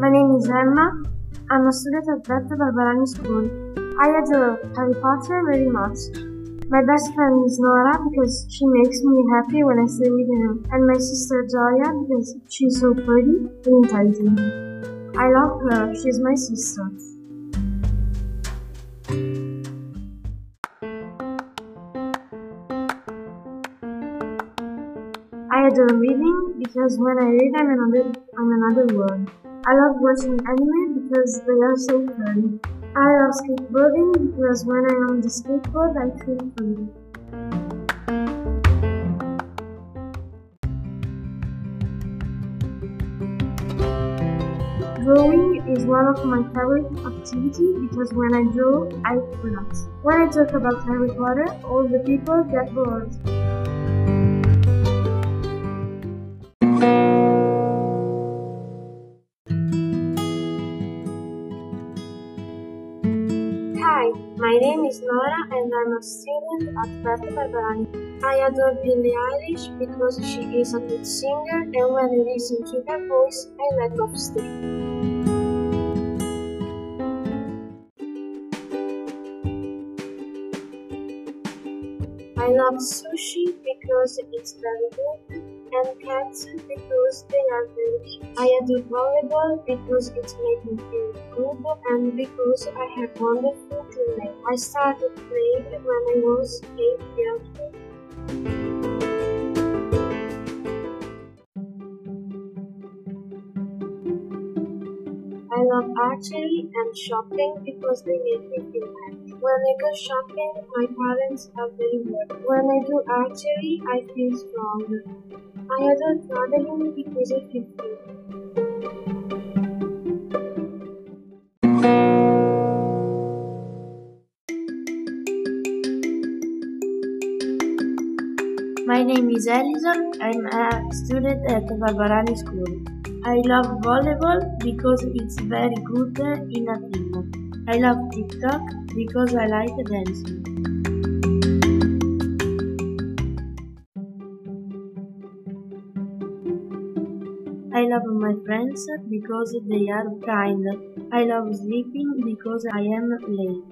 is Emma. I'm a student at Bette Barbarani School. I adore Harry Potter very much. My best friend is Nora because she makes me happy when I stay with her, and my sister Joya because she's so pretty and intelligent. I love her, she's my sister. I adore reading because when I read I'm another I'm another world. I love watching anime because they are so fun. I love skateboarding because when I am on the skateboard I feel free. Drawing is one of my favorite activities because when I draw, I relax. When I talk about Harry Potter, all the people get bored. Hi, my name is Nora and I'm a student at Barbarani. I adore Billie Eilish because she is a good singer and when I listen to her voice, I let off steam. I love sushi because it's very good and cats because they are cute. I adore volleyball because it makes me feel good and because I have wonderful teammates. I started playing when I was 8 years old. I love archery and shopping because they make me feel happy. When I go shopping, my parents are very good. When I do archery, I feel strong. I adore traveling because I feel. My name is Allyson. I'm a student at Barbarani School. I love volleyball because it's very good in a team. I love TikTok because I like dancing. I love my friends because they are kind. I love sleeping because I am late.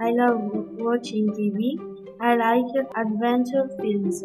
I love watching TV. I like adventure films.